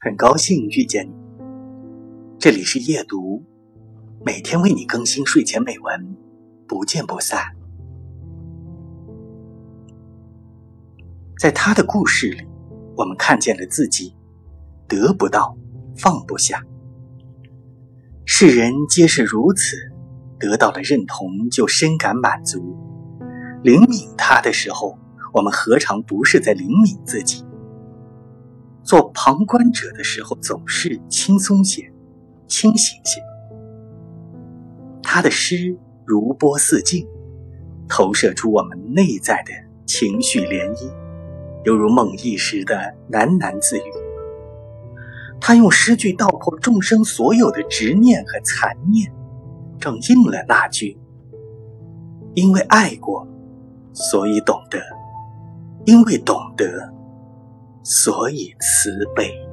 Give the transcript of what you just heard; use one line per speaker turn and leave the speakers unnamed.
很高兴遇见你。这里是夜读，每天为你更新睡前美文，不见不散。在他的故事里，我们看见了自己得不到，放不下。世人皆是如此，得到了认同就深感满足。灵敏他的时候，我们何尝不是在灵敏自己？做旁观者的时候，总是轻松些，清醒些。他的诗如波似镜，投射出我们内在的情绪涟漪，犹如梦呓时的喃喃自语。他用诗句道破众生所有的执念和残念，正应了那句：“因为爱过，所以懂得；因为懂得。”所以慈悲。